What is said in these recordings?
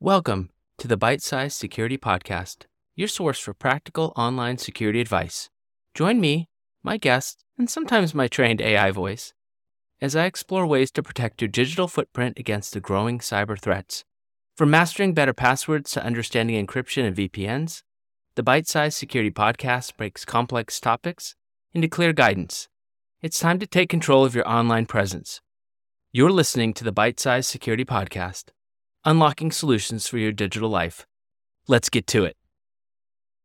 Welcome to the Byte Size Security Podcast, your source for practical online security advice. Join me, my guests, and sometimes my trained AI voice as I explore ways to protect your digital footprint against the growing cyber threats. From mastering better passwords to understanding encryption and VPNs, the Byte Size Security Podcast breaks complex topics into clear guidance. It's time to take control of your online presence. You're listening to the Byte Size Security Podcast unlocking solutions for your digital life. Let's get to it.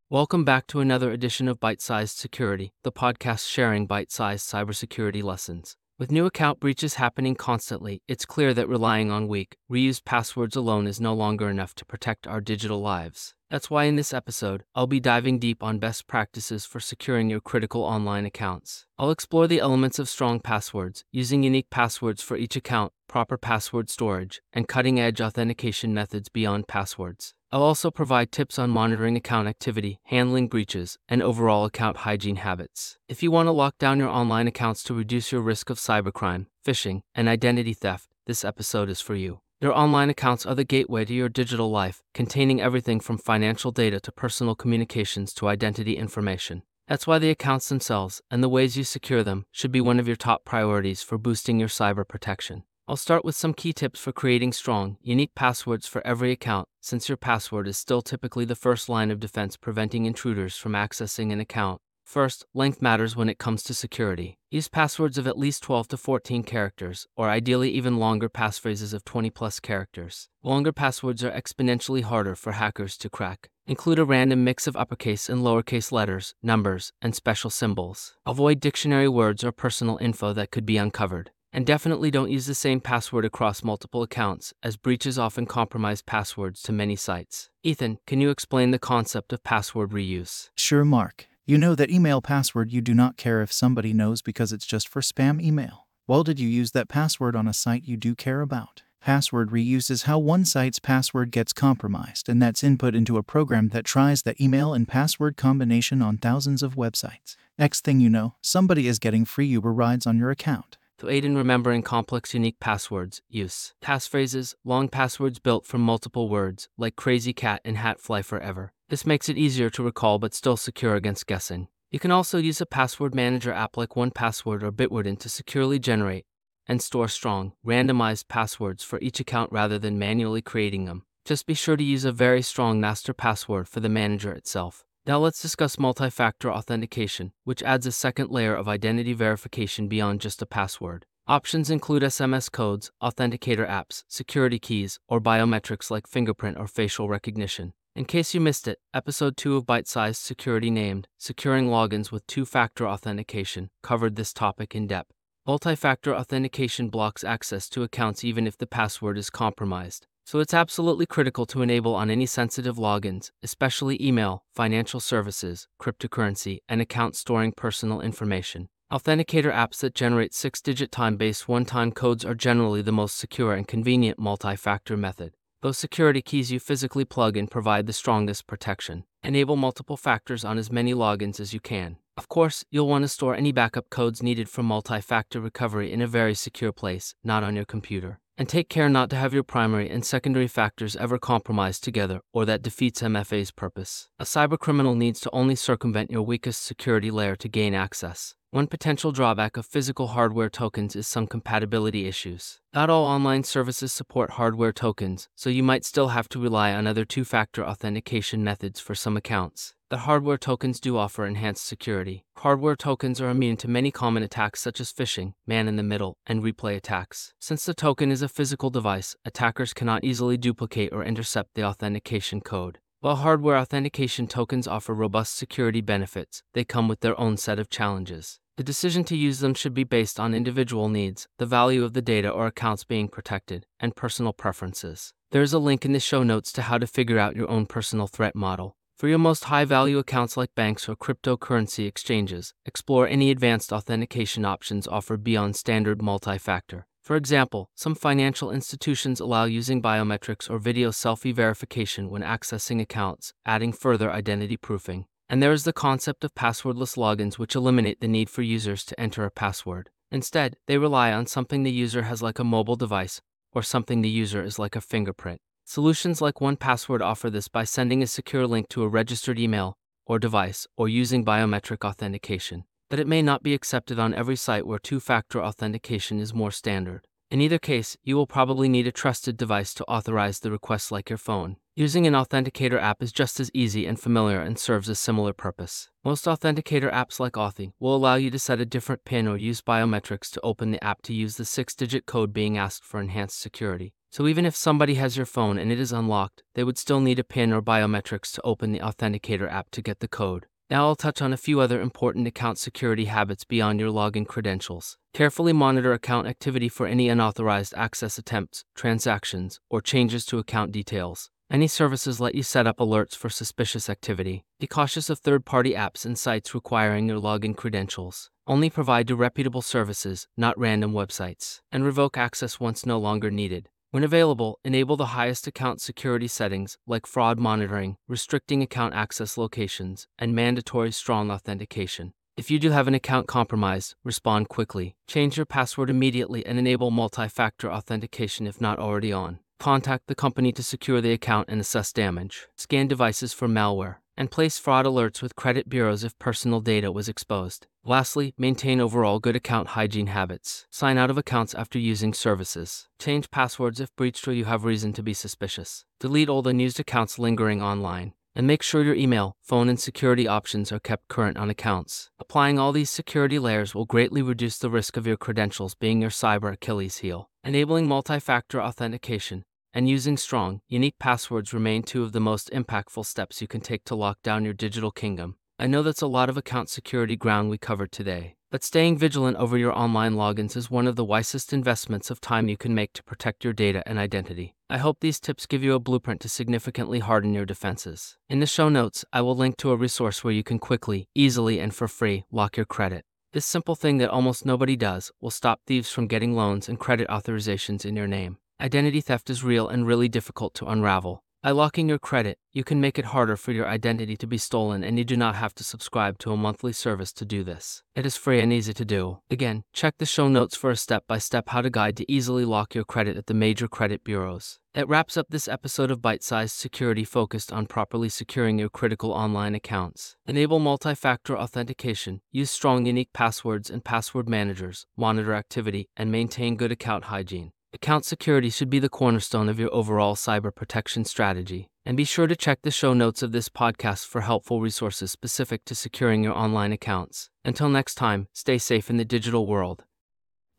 Welcome back to another edition of Byte Sized Security, the podcast sharing bite sized cybersecurity lessons. With new account breaches happening constantly, it's clear that relying on weak, reused passwords alone is no longer enough to protect our digital lives. That's why in this episode, I'll be diving deep on best practices for securing your critical online accounts. I'll explore the elements of strong passwords, using unique passwords for each account, proper password storage, and cutting edge authentication methods beyond passwords. I'll also provide tips on monitoring account activity, handling breaches, and overall account hygiene habits. If you want to lock down your online accounts to reduce your risk of cybercrime, phishing, and identity theft, this episode is for you. Your online accounts are the gateway to your digital life, containing everything from financial data to personal communications to identity information. That's why the accounts themselves and the ways you secure them should be one of your top priorities for boosting your cyber protection. I'll start with some key tips for creating strong, unique passwords for every account, since your password is still typically the first line of defense preventing intruders from accessing an account First, length matters when it comes to security. Use passwords of at least 12 to 14 characters, or ideally even longer passphrases of 20 plus characters. Longer passwords are exponentially harder for hackers to crack. Include a random mix of uppercase and lowercase letters, numbers, and special symbols. Avoid dictionary words or personal info that could be uncovered. And definitely don't use the same password across multiple accounts, as breaches often compromise passwords to many sites. Ethan, can you explain the concept of password reuse? Sure, Marc. You know that email password you do not care if somebody knows because it's just for spam email. Well, did you use that password on a site you do care about? Password reuse is how one site's password gets compromised, and that's input into a program that tries the email and password combination on thousands of websites. Next thing you know, somebody is getting free Uber rides on your account. To aid in remembering complex unique passwords, use passphrases, long passwords built from multiple words, like crazy cat and hat fly forever. This makes it easier to recall but still secure against guessing. You can also use a password manager app like 1Password or Bitwarden to securely generate and store strong, randomized passwords for each account rather than manually creating them. Just be sure to use a very strong master password for the manager itself. Now let's discuss multi factor authentication, which adds a second layer of identity verification beyond just a password. Options include SMS codes, authenticator apps, security keys, or biometrics like fingerprint or facial recognition. In case you missed it, episode 2 of Byte Sized Security named Securing Logins with Two Factor Authentication covered this topic in depth. Multi factor authentication blocks access to accounts even if the password is compromised, so it's absolutely critical to enable on any sensitive logins, especially email, financial services, cryptocurrency, and accounts storing personal information. Authenticator apps that generate six digit time based one time codes are generally the most secure and convenient multi factor method. Those security keys you physically plug in provide the strongest protection. Enable multiple factors on as many logins as you can. Of course, you'll want to store any backup codes needed for multi factor recovery in a very secure place, not on your computer. And take care not to have your primary and secondary factors ever compromised together, or that defeats MFA's purpose. A cybercriminal needs to only circumvent your weakest security layer to gain access. One potential drawback of physical hardware tokens is some compatibility issues. Not all online services support hardware tokens, so you might still have to rely on other two factor authentication methods for some accounts. The hardware tokens do offer enhanced security. Hardware tokens are immune to many common attacks such as phishing, man in the middle, and replay attacks. Since the token is a physical device, attackers cannot easily duplicate or intercept the authentication code. While hardware authentication tokens offer robust security benefits, they come with their own set of challenges. The decision to use them should be based on individual needs, the value of the data or accounts being protected, and personal preferences. There is a link in the show notes to how to figure out your own personal threat model. For your most high value accounts like banks or cryptocurrency exchanges, explore any advanced authentication options offered beyond standard multi factor. For example, some financial institutions allow using biometrics or video selfie verification when accessing accounts, adding further identity proofing. And there is the concept of passwordless logins, which eliminate the need for users to enter a password. Instead, they rely on something the user has like a mobile device or something the user is like a fingerprint. Solutions like 1Password offer this by sending a secure link to a registered email or device or using biometric authentication. But it may not be accepted on every site where two factor authentication is more standard. In either case, you will probably need a trusted device to authorize the request like your phone. Using an authenticator app is just as easy and familiar and serves a similar purpose. Most authenticator apps like Authy will allow you to set a different PIN or use biometrics to open the app to use the six digit code being asked for enhanced security. So even if somebody has your phone and it is unlocked, they would still need a PIN or biometrics to open the Authenticator app to get the code. Now I'll touch on a few other important account security habits beyond your login credentials. Carefully monitor account activity for any unauthorized access attempts, transactions, or changes to account details. Any services let you set up alerts for suspicious activity. Be cautious of third party apps and sites requiring your login credentials. Only provide to reputable services, not random websites, and revoke access once no longer needed. When available, enable the highest account security settings like fraud monitoring, restricting account access locations, and mandatory strong authentication. If you do have an account compromised, respond quickly. Change your password immediately and enable multi factor authentication if not already on. Contact the company to secure the account and assess damage. Scan devices for malware and place fraud alerts with credit bureaus if personal data was exposed. Lastly, maintain overall good account hygiene habits. Sign out of accounts after using services. Change passwords if breached or you have reason to be suspicious. Delete all the unused accounts lingering online. And make sure your email, phone, and security options are kept current on accounts. Applying all these security layers will greatly reduce the risk of your credentials being your cyber Achilles heel. Enabling multi factor authentication and using strong, unique passwords remain two of the most impactful steps you can take to lock down your digital kingdom. I know that's a lot of account security ground we covered today, but staying vigilant over your online logins is one of the wisest investments of time you can make to protect your data and identity. I hope these tips give you a blueprint to significantly harden your defenses. In the show notes, I will link to a resource where you can quickly, easily, and for free lock your credit. This simple thing that almost nobody does will stop thieves from getting loans and credit authorizations in your name. Identity theft is real and really difficult to unravel. By locking your credit, you can make it harder for your identity to be stolen and you do not have to subscribe to a monthly service to do this. It is free and easy to do. Again, check the show notes for a step by step how to guide to easily lock your credit at the major credit bureaus. It wraps up this episode of Byte Sized Security focused on properly securing your critical online accounts. Enable multi factor authentication, use strong, unique passwords and password managers, monitor activity, and maintain good account hygiene. Account security should be the cornerstone of your overall cyber protection strategy. And be sure to check the show notes of this podcast for helpful resources specific to securing your online accounts. Until next time, stay safe in the digital world.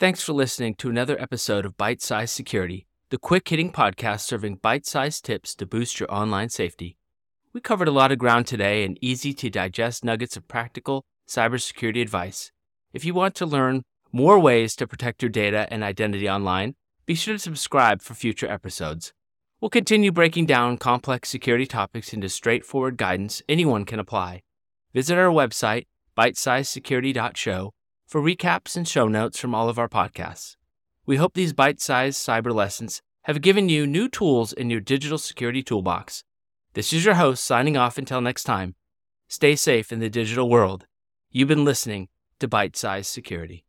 Thanks for listening to another episode of Byte Size Security, the quick hitting podcast serving bite sized tips to boost your online safety. We covered a lot of ground today and easy to digest nuggets of practical cybersecurity advice. If you want to learn more ways to protect your data and identity online, be sure to subscribe for future episodes. We'll continue breaking down complex security topics into straightforward guidance anyone can apply. Visit our website, bytesizedsecurity.show, for recaps and show notes from all of our podcasts. We hope these bite sized cyber lessons have given you new tools in your digital security toolbox. This is your host signing off until next time. Stay safe in the digital world. You've been listening to Byte Size Security.